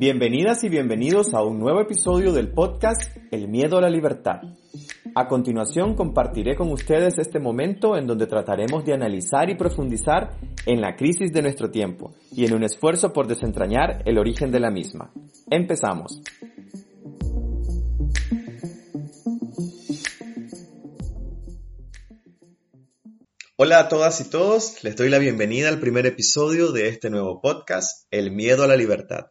Bienvenidas y bienvenidos a un nuevo episodio del podcast El miedo a la libertad. A continuación compartiré con ustedes este momento en donde trataremos de analizar y profundizar en la crisis de nuestro tiempo y en un esfuerzo por desentrañar el origen de la misma. Empezamos. Hola a todas y todos, les doy la bienvenida al primer episodio de este nuevo podcast, El miedo a la libertad.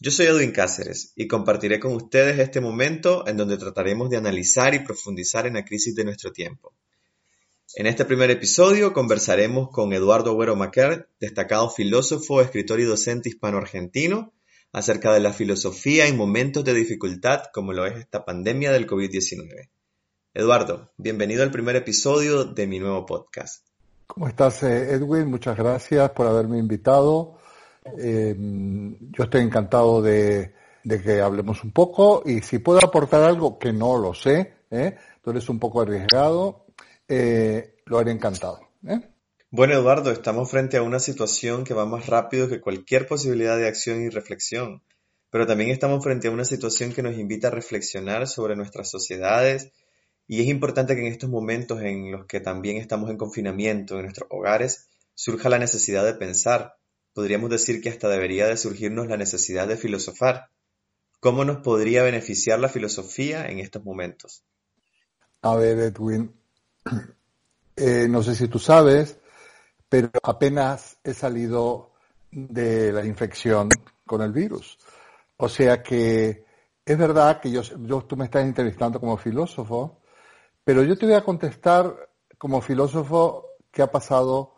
Yo soy Edwin Cáceres y compartiré con ustedes este momento en donde trataremos de analizar y profundizar en la crisis de nuestro tiempo. En este primer episodio conversaremos con Eduardo Agüero Maquer, destacado filósofo, escritor y docente hispano-argentino, acerca de la filosofía en momentos de dificultad como lo es esta pandemia del COVID-19. Eduardo, bienvenido al primer episodio de mi nuevo podcast. ¿Cómo estás, eh, Edwin? Muchas gracias por haberme invitado. Eh, yo estoy encantado de, que hablemos un poco y si puedo aportar algo que no lo sé, ¿eh? tú eres un poco arriesgado, eh, lo haré encantado. ¿eh? Bueno, Eduardo, estamos frente a una situación que va más rápido que cualquier posibilidad de acción y reflexión, pero también estamos frente a una situación que nos invita a reflexionar sobre nuestras sociedades y es importante que en estos momentos en los que también estamos en confinamiento en nuestros hogares surja la necesidad de pensar podríamos decir que hasta debería de surgirnos la necesidad de filosofar. ¿Cómo nos podría beneficiar la filosofía en estos momentos? A ver, Edwin, eh, no sé si tú sabes, pero apenas he salido de la infección con el virus. O sea que es verdad que yo, yo, tú me estás entrevistando como filósofo, pero yo te voy a contestar como filósofo qué ha pasado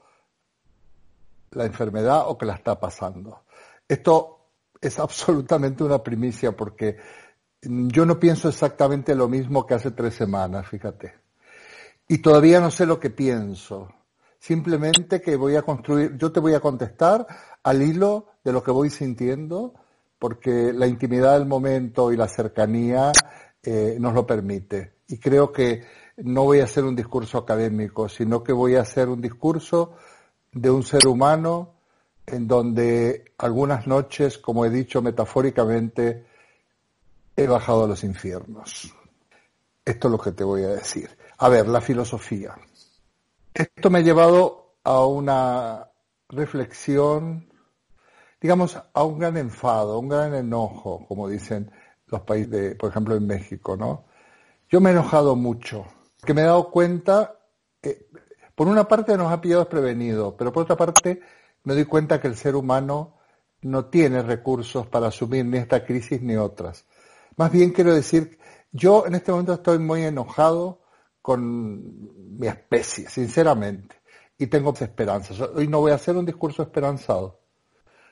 la enfermedad o que la está pasando. Esto es absolutamente una primicia porque yo no pienso exactamente lo mismo que hace tres semanas, fíjate. Y todavía no sé lo que pienso. Simplemente que voy a construir, yo te voy a contestar al hilo de lo que voy sintiendo, porque la intimidad del momento y la cercanía eh, nos lo permite. Y creo que no voy a hacer un discurso académico, sino que voy a hacer un discurso de un ser humano en donde algunas noches, como he dicho metafóricamente, he bajado a los infiernos. Esto es lo que te voy a decir. A ver, la filosofía. Esto me ha llevado a una reflexión, digamos, a un gran enfado, un gran enojo, como dicen los países, de, por ejemplo, en México, ¿no? Yo me he enojado mucho, que me he dado cuenta, por una parte nos ha pillado desprevenido, pero por otra parte me doy cuenta que el ser humano no tiene recursos para asumir ni esta crisis ni otras. Más bien quiero decir, yo en este momento estoy muy enojado con mi especie, sinceramente, y tengo esperanzas. Hoy no voy a hacer un discurso esperanzado.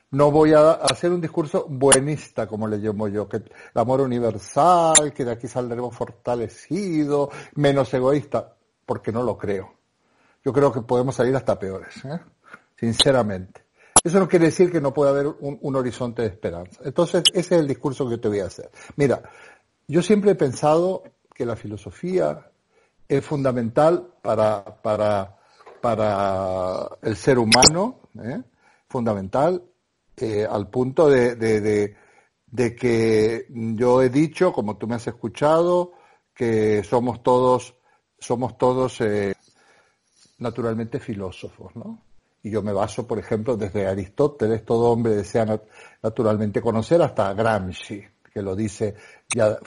No voy a hacer un discurso buenista, como le llamo yo, que el amor universal, que de aquí saldremos fortalecidos, menos egoísta, porque no lo creo yo creo que podemos salir hasta peores, ¿eh? sinceramente. Eso no quiere decir que no pueda haber un, horizonte de esperanza. Entonces, ese es el discurso que te voy a hacer. Mira, yo siempre he pensado que la filosofía es fundamental para, para, para el ser humano, ¿eh? fundamental, eh, al punto de, de, de, que yo he dicho, como tú me has escuchado, que somos todos, somos todos naturalmente filósofos, ¿no? Y yo me baso, por ejemplo, desde Aristóteles, todo hombre desea naturalmente conocer, hasta Gramsci, que lo dice ya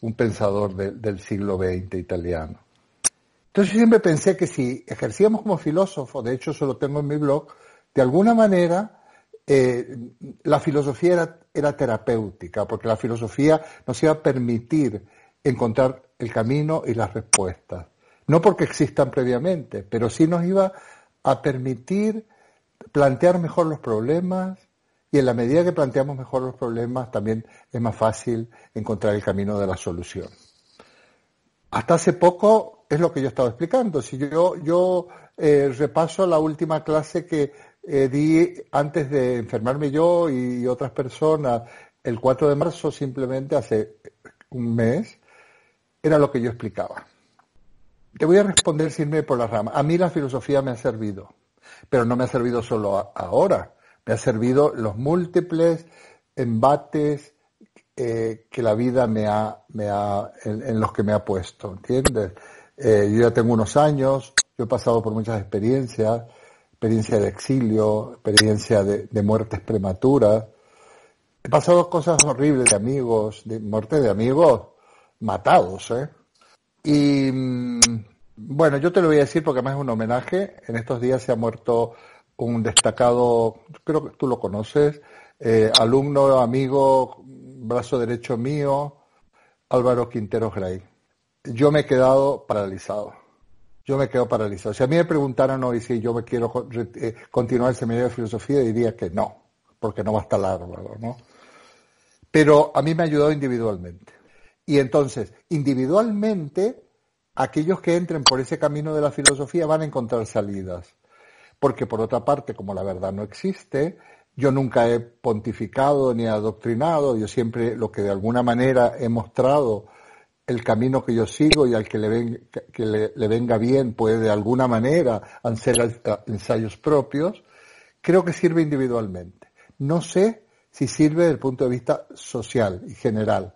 un pensador del siglo XX italiano. Entonces yo siempre pensé que si ejercíamos como filósofos, de hecho eso lo tengo en mi blog, de alguna manera eh, la filosofía era, era terapéutica, porque la filosofía nos iba a permitir encontrar el camino y las respuestas no porque existan previamente, pero sí nos iba a permitir plantear mejor los problemas y en la medida que planteamos mejor los problemas también es más fácil encontrar el camino de la solución. Hasta hace poco es lo que yo estaba explicando. Si yo, yo eh, repaso la última clase que eh, di antes de enfermarme yo y otras personas el 4 de marzo, simplemente hace un mes, era lo que yo explicaba. Te voy a responder sin irme por la rama. A mí la filosofía me ha servido, pero no me ha servido solo ahora. Me ha servido los múltiples embates eh, que la vida me ha, me ha en, los que me ha puesto, ¿entiendes? Eh, yo ya tengo unos años, yo he pasado por muchas experiencias, experiencia de exilio, experiencia de, de muertes prematuras, he pasado cosas horribles de amigos, de muerte de amigos matados, ¿eh? Y mm, bueno, yo te lo voy a decir porque además es un homenaje. En estos días se ha muerto un destacado, creo que tú lo conoces, eh, alumno, amigo, brazo derecho mío, Álvaro Quintero Gray. Yo me he quedado paralizado. Yo me quedo paralizado. Si a mí me preguntaran hoy si yo me quiero eh, continuar el seminario de filosofía, diría que no, porque no va a estar largo, ¿no? Pero a mí me ha ayudado individualmente. Y entonces, individualmente, aquellos que entren por ese camino de la filosofía van a encontrar salidas. Porque por otra parte, como la verdad no existe, yo nunca he pontificado ni adoctrinado, yo siempre lo que de alguna manera he mostrado, el camino que yo sigo y al que le, que le, venga bien puede de alguna manera hacer ensayos propios, creo que sirve individualmente. No sé si sirve desde el punto de vista social y general,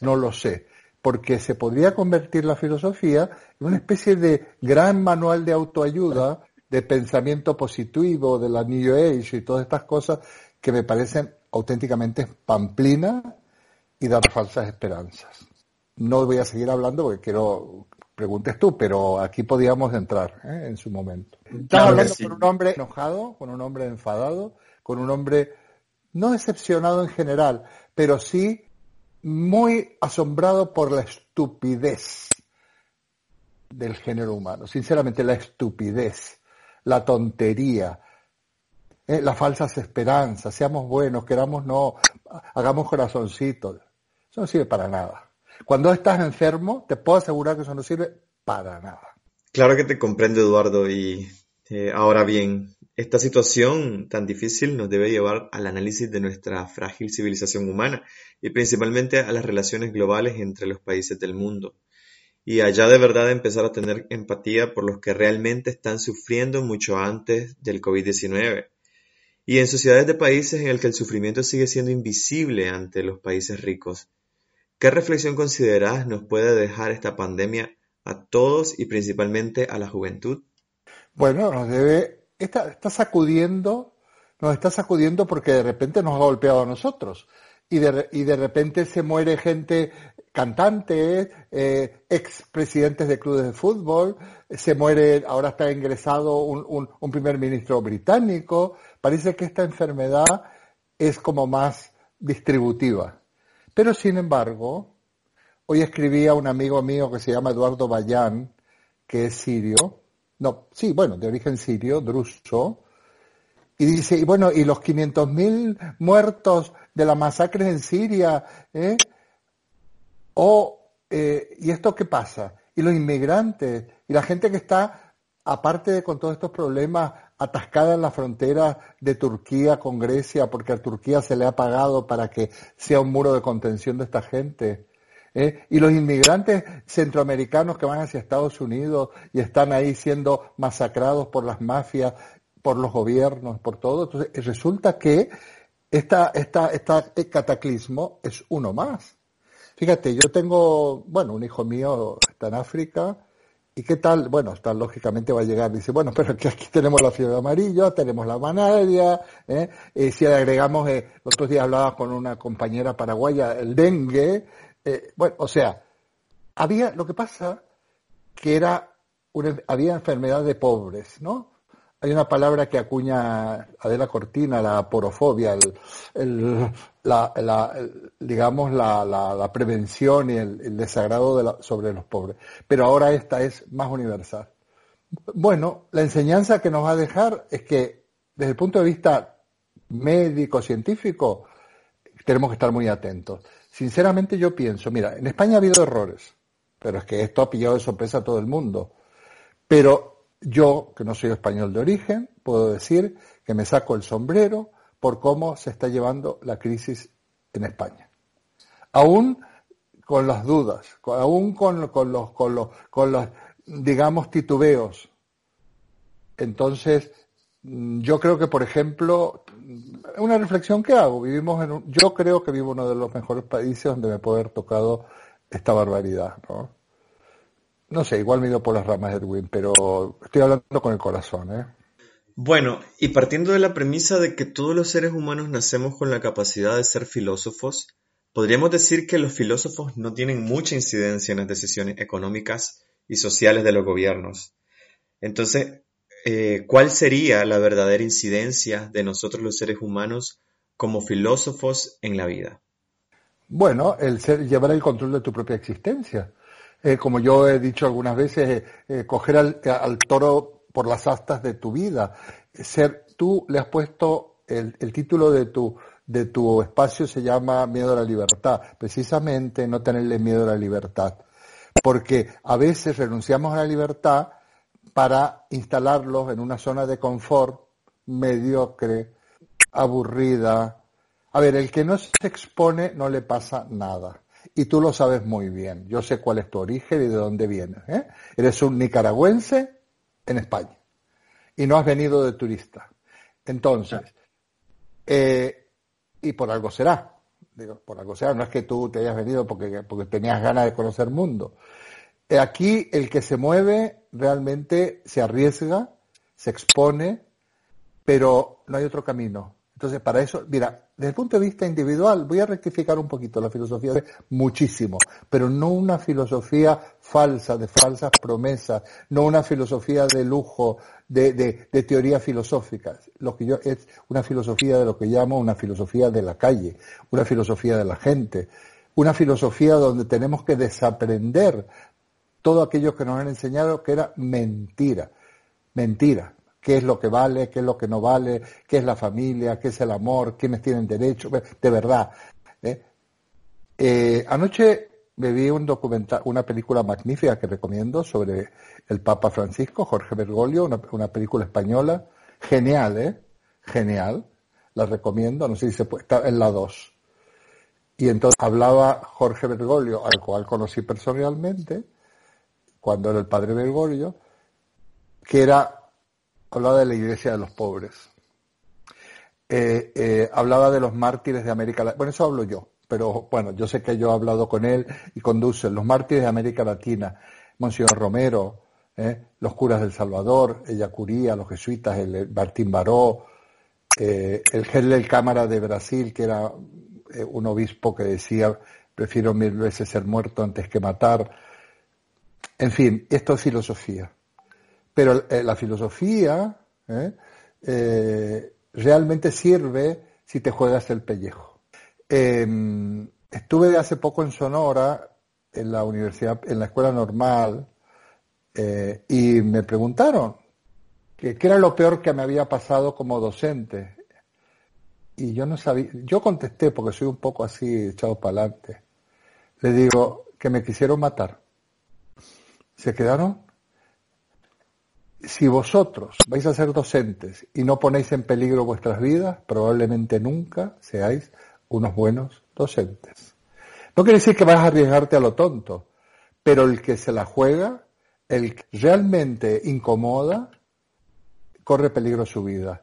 no lo sé, porque se podría convertir la filosofía en una especie de gran manual de autoayuda, de pensamiento positivo, de la New Age y todas estas cosas que me parecen auténticamente pamplinas y dar falsas esperanzas. No voy a seguir hablando porque quiero preguntes tú, pero aquí podíamos entrar ¿eh? en su momento. Estás hablando con un hombre enojado, con un hombre enfadado, con un hombre no decepcionado en general, pero sí muy asombrado por la estupidez del género humano. Sinceramente, la estupidez, la tontería, eh, las falsas esperanzas, seamos buenos, queramos no, hagamos corazoncitos. Eso no sirve para nada. Cuando estás enfermo, te puedo asegurar que eso no sirve para nada. Claro que te comprendo, Eduardo, y eh, ahora bien, esta situación tan difícil nos debe llevar al análisis de nuestra frágil civilización humana y principalmente a las relaciones globales entre los países del mundo. Y allá de verdad empezar a tener empatía por los que realmente están sufriendo mucho antes del COVID-19. Y en sociedades de países en el que el sufrimiento sigue siendo invisible ante los países ricos. ¿Qué reflexión consideras nos puede dejar esta pandemia a todos y principalmente a la juventud? Bueno, nos debe está, sacudiendo, nos está sacudiendo porque de repente nos ha golpeado a nosotros. Y de, y de repente se muere gente, cantantes, eh, ex presidentes de clubes de fútbol, se muere, ahora está ingresado un, un, primer ministro británico. Parece que esta enfermedad es como más distributiva. Pero sin embargo, hoy escribía un amigo mío que se llama Eduardo Bayán, que es sirio, no, sí, bueno, de origen sirio, druso, y dice, y bueno, y los 500.000 muertos de la masacre en Siria, ¿eh? O, eh, ¿y esto qué pasa? Y los inmigrantes, y la gente que está, aparte de con todos estos problemas, atascada en la frontera de Turquía con Grecia, porque a Turquía se le ha pagado para que sea un muro de contención de esta gente. ¿Eh? Y los inmigrantes centroamericanos que van hacia Estados Unidos y están ahí siendo masacrados por las mafias, por los gobiernos, por todo. Entonces, resulta que esta, esta, este cataclismo es uno más. Fíjate, yo tengo, bueno, un hijo mío está en África, ¿Y qué tal? Bueno, está, lógicamente va a llegar, dice, bueno, pero que aquí tenemos la fiebre amarilla, tenemos la manaria, ¿eh? y si le agregamos, eh, otros días hablaba con una compañera paraguaya, el dengue, eh, bueno, o sea, había, lo que pasa que era, una, había enfermedad de pobres, ¿no? Hay una palabra que acuña Adela Cortina, la porofobia, el, la, digamos, la, la, prevención y el, desagrado sobre los pobres. Pero ahora esta es más universal. Bueno, la enseñanza que nos va a dejar es que desde el punto de vista médico, científico, tenemos que estar muy atentos. Sinceramente yo pienso, mira, en España ha habido errores, pero es que esto ha pillado de sorpresa a todo el mundo. Pero yo, que no soy español de origen, puedo decir que me saco el sombrero por cómo se está llevando la crisis en España. Aún con las dudas, aún con, con, los, con, los, con los, digamos, titubeos. Entonces, yo creo que, por ejemplo, una reflexión que hago, vivimos en un, yo creo que vivo uno de los mejores países donde me puede haber tocado esta barbaridad, ¿no? No sé, igual me por las ramas, Edwin, pero estoy hablando con el corazón, ¿eh? Bueno, y partiendo de la premisa de que todos los seres humanos nacemos con la capacidad de ser filósofos, podríamos decir que los filósofos no tienen mucha incidencia en las decisiones económicas y sociales de los gobiernos. Entonces, eh, ¿cuál sería la verdadera incidencia de nosotros los seres humanos como filósofos en la vida? Bueno, el ser, llevar el control de tu propia existencia. Eh, como yo he dicho algunas veces, eh, coger al, toro por las astas de tu vida. Ser, tú le has puesto el, el título de tu, de tu espacio se llama miedo a la libertad. Precisamente no tenerle miedo a la libertad. Porque a veces renunciamos a la libertad para instalarlos en una zona de confort mediocre, aburrida. A ver, el que no se expone no le pasa nada. Y tú lo sabes muy bien. Yo sé cuál es tu origen y de dónde vienes. ¿eh? Eres un nicaragüense en España. Y no has venido de turista. Entonces, eh, y por algo será. Digo, por algo será. No es que tú te hayas venido porque, porque tenías ganas de conocer mundo. Aquí el que se mueve realmente se arriesga, se expone, pero no hay otro camino. Entonces, para eso, mira, desde el punto de vista individual, voy a rectificar un poquito la filosofía, muchísimo, pero no una filosofía falsa, de falsas promesas, no una filosofía de lujo, de, de, de teorías filosóficas. Lo que yo es una filosofía de lo que llamo una filosofía de la calle, una filosofía de la gente, una filosofía donde tenemos que desaprender todo aquello que nos han enseñado que era mentira. Mentira. ¿Qué es lo que vale? ¿Qué es lo que no vale? ¿Qué es la familia? ¿Qué es el amor? ¿Quiénes tienen derecho? De verdad. ¿eh? Eh, anoche me vi un documental, una película magnífica que recomiendo sobre el Papa Francisco, Jorge Bergoglio, una, película española. Genial, ¿eh? Genial. La recomiendo. No sé si se puede. Está en la 2. Y entonces hablaba Jorge Bergoglio, al cual conocí personalmente, cuando era el padre Bergoglio, que era, hablaba de la iglesia de los pobres. Eh, eh, hablaba de los mártires de América Latina. Bueno, eso hablo yo, pero bueno, yo sé que yo he hablado con él y con Dussel, los mártires de América Latina, Monseñor Romero, eh, los curas del Salvador, ella Curía, los jesuitas, el, Martín Baró, el del Cámara de Brasil, que era un obispo que decía, prefiero mil veces ser muerto antes que matar en fin, esto es filosofía. Pero eh, la filosofía ¿eh? Eh, realmente sirve si te juegas el pellejo. Em, estuve hace poco en Sonora, en la universidad, en la escuela normal, y me preguntaron qué era lo peor que me había pasado como docente. Y yo no sabía, yo contesté porque soy un poco así echado para adelante. Le digo que me quisieron matar se quedaron. Si vosotros vais a ser docentes y no ponéis en peligro vuestras vidas, probablemente nunca seáis unos buenos docentes. No quiere decir que vas a arriesgarte a lo tonto, pero el que se la juega, el que realmente incomoda, corre peligro su vida.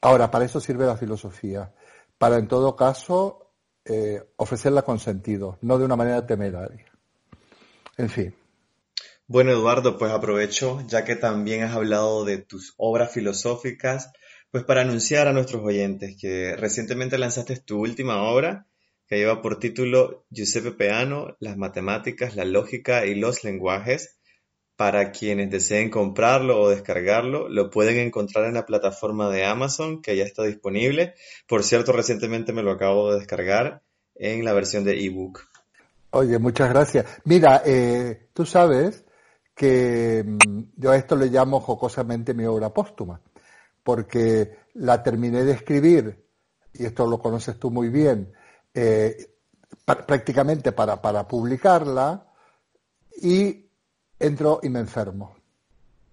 Ahora, para eso sirve la filosofía, para en todo caso eh, ofrecerla con sentido, no de una manera temeraria. En fin. Bueno, Eduardo, pues aprovecho, ya que también has hablado de tus obras filosóficas, pues para anunciar a nuestros oyentes que recientemente lanzaste tu última obra, que lleva por título Giuseppe Peano, las matemáticas, la lógica y los lenguajes. Para quienes deseen comprarlo o descargarlo, lo pueden encontrar en la plataforma de Amazon, que ya está disponible. Por cierto, recientemente me lo acabo de descargar en la versión de ebook. Oye, muchas gracias. Mira, eh, tú sabes que mm, yo a esto le llamo jocosamente mi obra póstuma, porque la terminé de escribir, y esto lo conoces tú muy bien, eh, prácticamente para, para publicarla, y entro y me enfermo.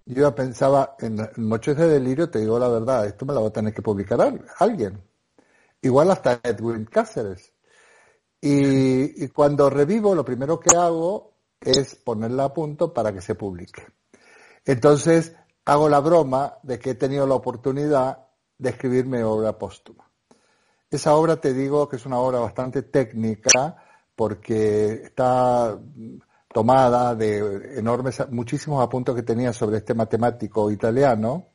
Yo ya pensaba, en noches de delirio, te digo la verdad, esto me lo va a tener que publicar alguien. Igual hasta Edwin Cáceres. y cuando revivo, lo primero que hago es ponerla a punto para que se publique. Entonces, hago la broma de que he tenido la oportunidad de escribir mi obra póstuma. Esa obra te digo que es una obra bastante técnica porque está tomada de enormes, muchísimos apuntes que tenía sobre este matemático italiano.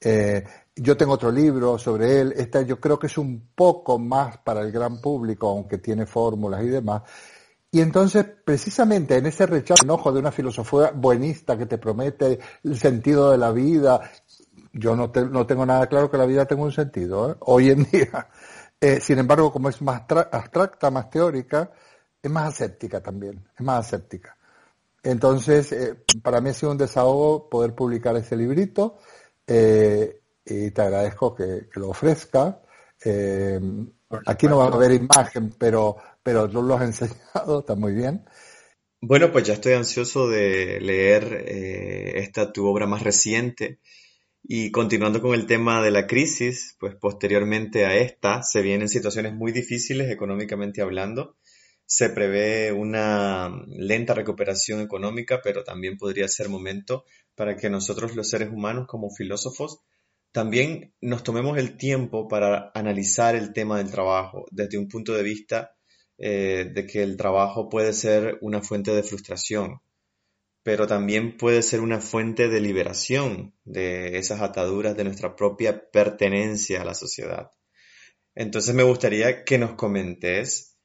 Eh, yo tengo otro libro sobre él. Esta yo creo que es un poco más para el gran público, aunque tiene fórmulas y demás. Y entonces, precisamente en ese rechazo, enojo de una filosofía buenista que te promete el sentido de la vida, yo no, no tengo nada claro que la vida tenga un sentido, ¿eh? hoy en día. Eh, sin embargo, como es más abstracta, más teórica, es más aséptica también, es más aséptica. Entonces, eh, para mí ha sido un desahogo poder publicar ese librito y te agradezco que, lo ofrezca. Aquí no va a haber imagen, pero, pero tú lo has enseñado, está muy bien. Bueno, pues ya estoy ansioso de leer esta tu obra más reciente. Y continuando con el tema de la crisis, pues posteriormente a esta se vienen situaciones muy difíciles económicamente hablando se prevé una lenta recuperación económica, pero también podría ser momento para que nosotros los seres humanos como filósofos también nos tomemos el tiempo para analizar el tema del trabajo desde un punto de vista eh, de que el trabajo puede ser una fuente de frustración, pero también puede ser una fuente de liberación de esas ataduras de nuestra propia pertenencia a la sociedad. Entonces me gustaría que nos comentes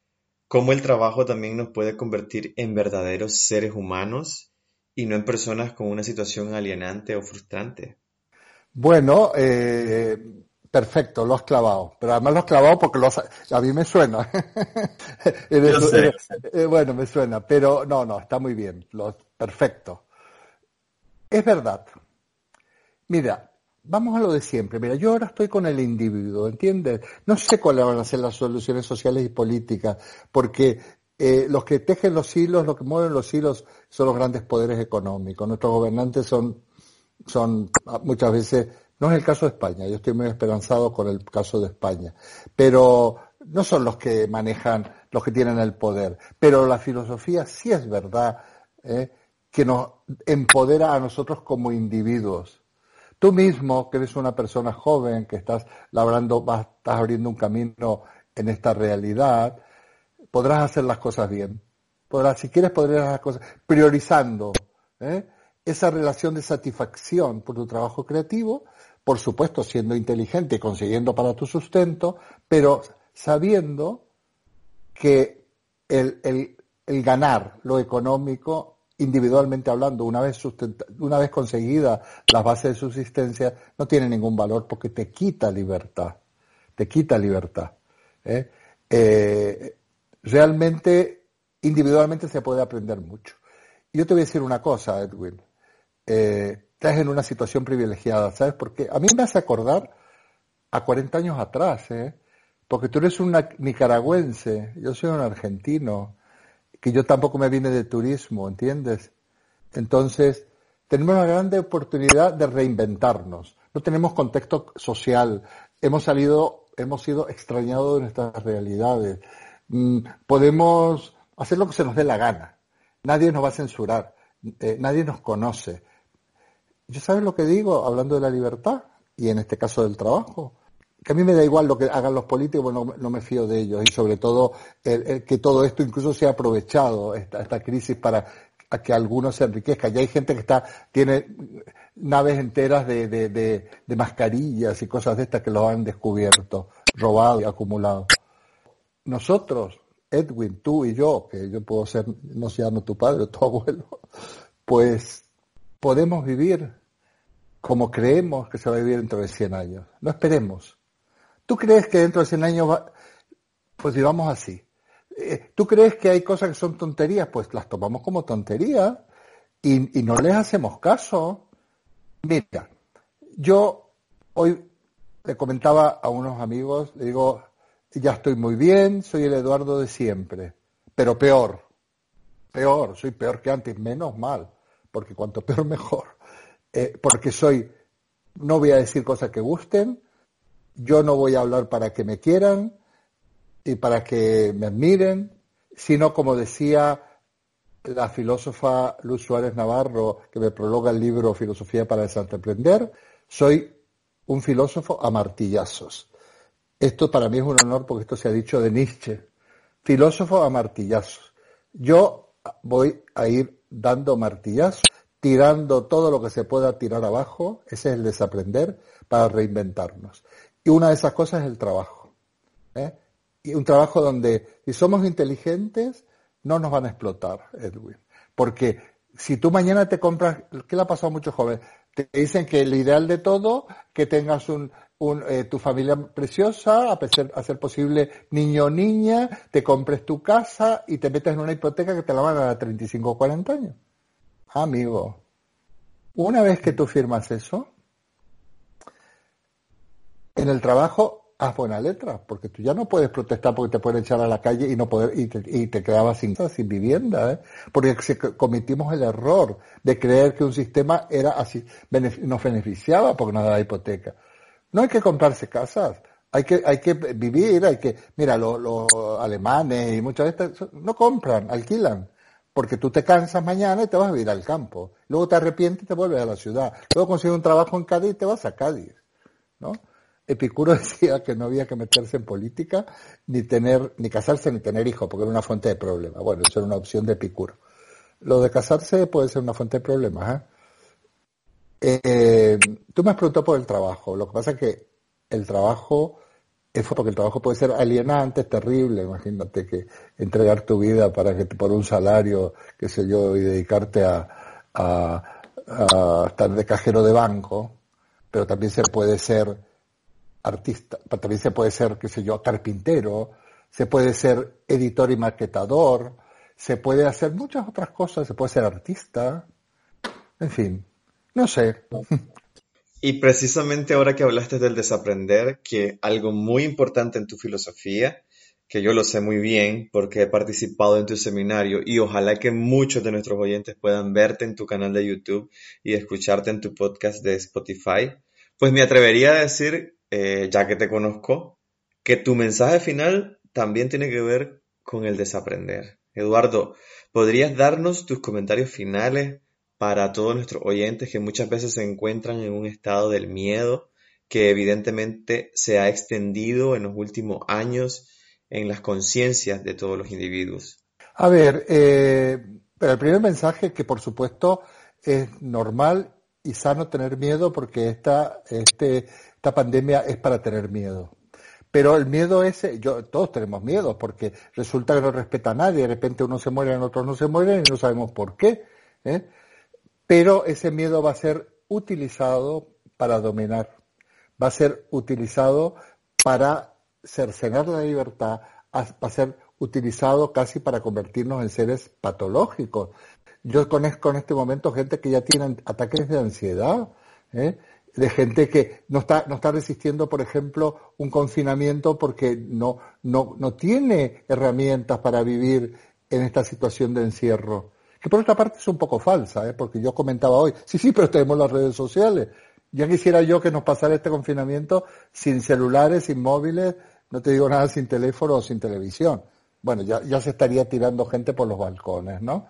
cómo el trabajo también nos puede convertir en verdaderos seres humanos y no en personas con una situación alienante o frustrante. Bueno, eh, perfecto, lo has clavado, pero además lo has clavado porque a mí me suena. Eh, bueno, me suena, pero no, no, está muy bien, lo, perfecto. Es verdad. Mira, vamos a lo de siempre. Mira, yo ahora estoy con el individuo, ¿entiendes? No sé cuáles van a ser las soluciones sociales y políticas, porque eh, los que tejen los hilos, los que mueven los hilos son los grandes poderes económicos. Nuestros gobernantes son, son muchas veces, no es el caso de España, yo estoy muy esperanzado con el caso de España, pero no son los que manejan, los que tienen el poder. Pero la filosofía sí es verdad ¿eh? que nos empodera a nosotros como individuos Tú mismo, que eres una persona joven, que estás labrando, estás abriendo un camino en esta realidad, podrás hacer las cosas bien. Podrás, si quieres, podrás hacer las cosas priorizando ¿eh? esa relación de satisfacción por tu trabajo creativo, por supuesto siendo inteligente y consiguiendo para tu sustento, pero sabiendo que el, el, ganar lo económico individualmente hablando, una vez, una vez conseguida las bases de subsistencia, no tiene ningún valor porque te quita libertad, te quita libertad. ¿eh? Eh, realmente, individualmente se puede aprender mucho. Yo te voy a decir una cosa, Edwin. Eh, estás en una situación privilegiada, ¿sabes? Porque a mí me hace acordar a 40 años atrás, ¿eh? Porque tú eres un nicaragüense, yo soy un argentino que yo tampoco me vine de turismo, ¿entiendes? Entonces, tenemos una gran oportunidad de reinventarnos. No tenemos contexto social. Hemos salido, hemos sido extrañados de nuestras realidades. Mm, podemos hacer lo que se nos dé la gana. Nadie nos va a censurar. Eh, nadie nos conoce. ¿Yo sabes lo que digo hablando de la libertad? Y en este caso del trabajo que a mí me da igual lo que hagan los políticos, no, no me fío de ellos y sobre todo que todo esto incluso sea aprovechado, esta, esta crisis para que algunos se enriquezcan. Ya hay gente que está tiene naves enteras de, de, de, mascarillas y cosas de estas que lo han descubierto, robado y acumulado. Nosotros, Edwin, tú y yo, que yo puedo ser, no se llama tu padre o tu abuelo, pues podemos vivir como creemos que se va a vivir dentro de 100 años. No esperemos. ¿Tú crees que dentro de 100 años pues vivamos así? Eh, ¿Tú crees que hay cosas que son tonterías? Pues las tomamos como tonterías y, no les hacemos caso. Mira, yo hoy le comentaba a unos amigos, le digo, ya estoy muy bien, soy el Eduardo de siempre, pero peor, peor, soy peor que antes, menos mal, porque cuanto peor mejor, eh, porque soy, no voy a decir cosas que gusten, yo no voy a hablar para que me quieran y para que me admiren, sino como decía la filósofa Luz Suárez Navarro, que me prologa el libro Filosofía para desaprender, soy un filósofo a martillazos. Esto para mí es un honor porque esto se ha dicho de Nietzsche. Filósofo a martillazos. Yo voy a ir dando martillazos, tirando todo lo que se pueda tirar abajo, ese es el desaprender, para reinventarnos. Y una de esas cosas es el trabajo. ¿eh? Y un trabajo donde, si somos inteligentes, no nos van a explotar, Edwin. Porque si tú mañana te compras, ¿qué le ha pasado a muchos jóvenes? Te dicen que el ideal de todo, que tengas un, eh, tu familia preciosa, a ser, posible niño o niña, te compres tu casa y te metes en una hipoteca que te la van a dar a 35 o 40 años. Amigo, una vez que tú firmas eso, en el trabajo haz buena letra, porque tú ya no puedes protestar porque te pueden echar a la calle y no poder y te, y te quedabas sin, sin vivienda, ¿eh? porque cometimos el error de creer que un sistema era así, nos beneficiaba porque nos daba hipoteca. No hay que comprarse casas, hay que, hay que vivir, hay que, mira, los, alemanes y muchas veces no compran, alquilan, porque tú te cansas mañana y te vas a vivir al campo, luego te arrepientes y te vuelves a la ciudad, luego consigues un trabajo en Cádiz y te vas a Cádiz, ¿no? Epicuro decía que no había que meterse en política, ni tener, ni casarse ni tener hijos, porque era una fuente de problemas. Bueno, eso era una opción de Epicuro. Lo de casarse puede ser una fuente de problemas. ¿eh? Eh, tú me has preguntado por el trabajo. Lo que pasa es que el trabajo es porque el trabajo puede ser alienante, es terrible. Imagínate que entregar tu vida para que por un salario, qué sé yo, y dedicarte a, estar de cajero de banco, pero también se puede ser artista, también se puede ser, qué sé yo, carpintero, se puede ser editor y maquetador, se puede hacer muchas otras cosas, se puede ser artista, en fin, no sé. Y precisamente ahora que hablaste del desaprender, que algo muy importante en tu filosofía, que yo lo sé muy bien porque he participado en tu seminario y ojalá que muchos de nuestros oyentes puedan verte en tu canal de YouTube y escucharte en tu podcast de Spotify, pues me atrevería a decir eh, ya que te conozco, que tu mensaje final también tiene que ver con el desaprender. Eduardo, ¿podrías darnos tus comentarios finales para todos nuestros oyentes que muchas veces se encuentran en un estado del miedo que evidentemente se ha extendido en los últimos años en las conciencias de todos los individuos? A ver, eh, pero el primer mensaje que por supuesto es normal y sano tener miedo porque esta, este, esta pandemia es para tener miedo. Pero el miedo ese, yo, todos tenemos miedo porque resulta que no respeta a nadie, de repente uno se muere, otros no se mueren y no sabemos por qué. ¿eh? Pero ese miedo va a ser utilizado para dominar, va a ser utilizado para cercenar la libertad, va a ser utilizado casi para convertirnos en seres patológicos. Yo conozco en este momento gente que ya tiene ataques de ansiedad, ¿eh? de gente que no está, no está resistiendo, por ejemplo, un confinamiento porque no, no, no tiene herramientas para vivir en esta situación de encierro. Que por otra parte es un poco falsa, ¿eh? porque yo comentaba hoy, sí, sí, pero tenemos las redes sociales. Ya quisiera yo que nos pasara este confinamiento sin celulares, sin móviles, no te digo nada sin teléfono o sin televisión. Bueno, ya, ya se estaría tirando gente por los balcones, ¿no?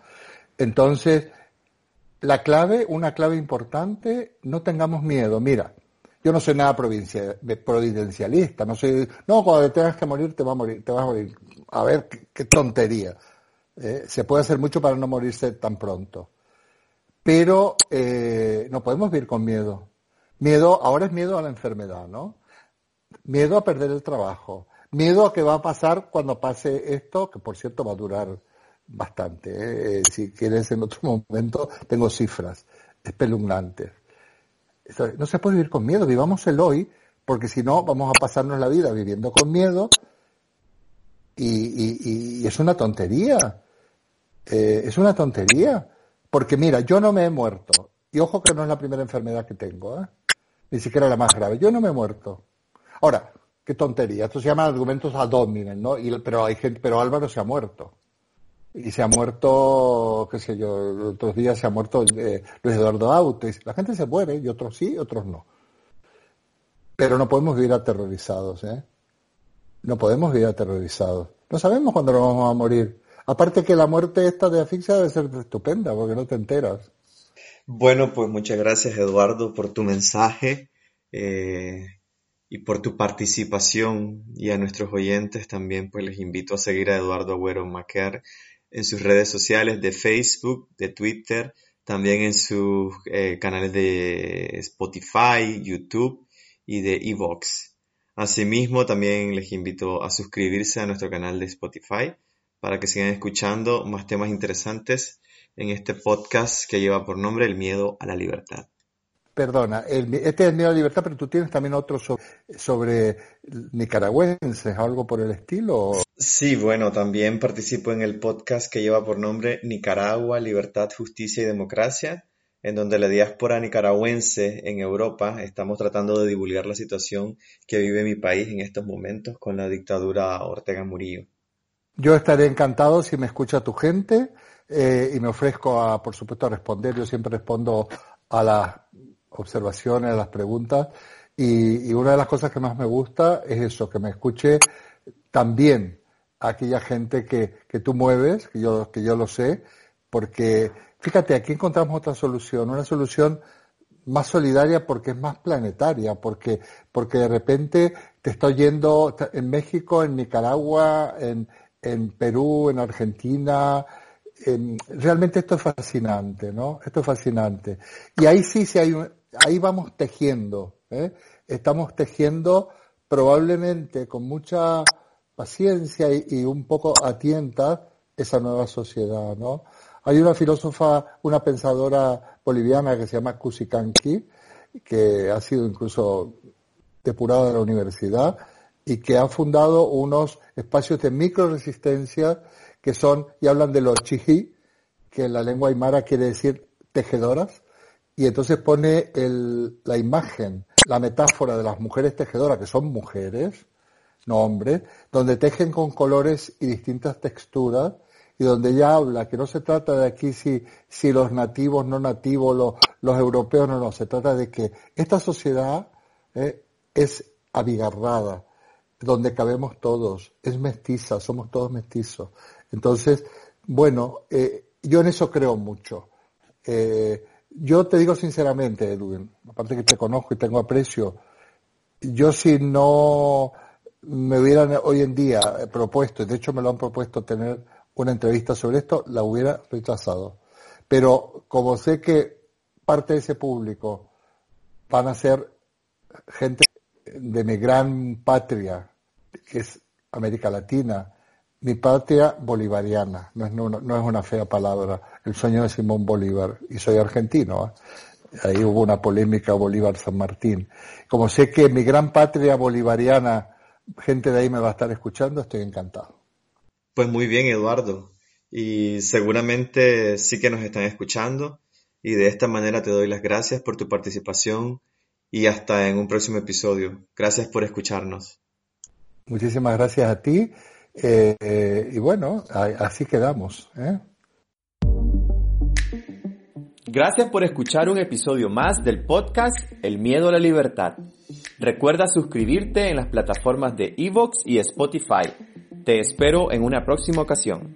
Entonces, la clave, una clave importante, no tengamos miedo. Mira, yo no soy nada providencialista, no soy, no, cuando te tengas que morir, te va a morir, te vas a morir. A ver, qué, tontería. Eh, se puede hacer mucho para no morirse tan pronto. Pero eh, no podemos vivir con miedo. Miedo, ahora es miedo a la enfermedad, ¿no? Miedo a perder el trabajo. Miedo a qué va a pasar cuando pase esto, que por cierto va a durar bastante. ¿eh? Si quieres, en otro momento tengo cifras espeluznantes. No se puede vivir con miedo, vivamos el hoy, porque si no, vamos a pasarnos la vida viviendo con miedo y, es una tontería. Eh, es una tontería. Porque mira, yo no me he muerto. Y ojo que no es la primera enfermedad que tengo, ¿eh? ni siquiera la más grave. Yo no me he muerto. Ahora, qué tontería. Esto se llama argumentos ad hominem, ¿no? Y, pero hay gente, pero Álvaro se ha muerto y se ha muerto, qué sé yo, otros días se ha muerto eh, Luis Eduardo Autes. La gente se muere y otros sí, otros no. Pero no podemos vivir aterrorizados, ¿eh? No podemos vivir aterrorizados. No sabemos cuándo nos vamos a morir. Aparte que la muerte esta de asfixia debe ser estupenda, porque no te enteras. Bueno, pues muchas gracias Eduardo por tu mensaje eh, y por tu participación y a nuestros oyentes también pues les invito a seguir a Eduardo Agüero Maquer en sus redes sociales de Facebook, de Twitter, también en sus eh, canales de Spotify, YouTube y de Evox. Asimismo, también les invito a suscribirse a nuestro canal de Spotify para que sigan escuchando más temas interesantes en este podcast que lleva por nombre El miedo a la libertad. Perdona, este es el miedo a la libertad, pero tú tienes también otro sobre, nicaragüenses, algo por el estilo. Sí, bueno, también participo en el podcast que lleva por nombre Nicaragua, Libertad, Justicia y Democracia, en donde la diáspora nicaragüense en Europa estamos tratando de divulgar la situación que vive mi país en estos momentos con la dictadura Ortega Murillo. Yo estaré encantado si me escucha tu gente eh, y me ofrezco a, por supuesto, a responder. Yo siempre respondo a las observaciones, a las preguntas. Y, una de las cosas que más me gusta es eso, que me escuche también aquella gente que, que tú mueves, que yo, que yo lo sé, porque fíjate, aquí encontramos otra solución, una solución más solidaria porque es más planetaria, porque, porque de repente te está oyendo en México, en Nicaragua, en, en Perú, en Argentina, realmente esto es fascinante, ¿no? Esto es fascinante. Y ahí sí, sí hay ahí vamos tejiendo, ¿eh? Estamos tejiendo probablemente con mucha paciencia y, un poco atienta esa nueva sociedad, ¿no? Hay una filósofa, una pensadora boliviana que se llama Kusikanki, que ha sido incluso depurada de la universidad y que ha fundado unos espacios de micro resistencia que son, y hablan de los chijí, que en la lengua aymara quiere decir tejedoras, y entonces pone el, la imagen, la metáfora de las mujeres tejedoras, que son mujeres, no hombres, donde tejen con colores y distintas texturas, y donde ella habla que no se trata de aquí si, si los nativos, no nativos, los, los europeos, no, no, se trata de que esta sociedad eh, es abigarrada, donde cabemos todos, es mestiza, somos todos mestizos. Entonces, bueno, eh, yo en eso creo mucho. Eh, yo te digo sinceramente, Edwin, aparte que te conozco y tengo aprecio, yo si no me hubieran hoy en día propuesto, de hecho me lo han propuesto tener una entrevista sobre esto, la hubiera rechazado. Pero como sé que parte de ese público van a ser gente de mi gran patria, que es América Latina, mi patria bolivariana, no es, no, es una fea palabra, el sueño de Simón Bolívar, y soy argentino. ¿eh? Ahí hubo una polémica Bolívar-San Martín. Como sé que mi gran patria bolivariana, gente de ahí me va a estar escuchando, estoy encantado. Pues muy bien, Eduardo. Y seguramente sí que nos están escuchando. Y de esta manera te doy las gracias por tu participación y hasta en un próximo episodio. Gracias por escucharnos. Muchísimas gracias a ti eh, y bueno, así quedamos. ¿eh? Gracias por escuchar un episodio más del podcast El miedo a la libertad. Recuerda suscribirte en las plataformas de Evox y Spotify. Te espero en una próxima ocasión.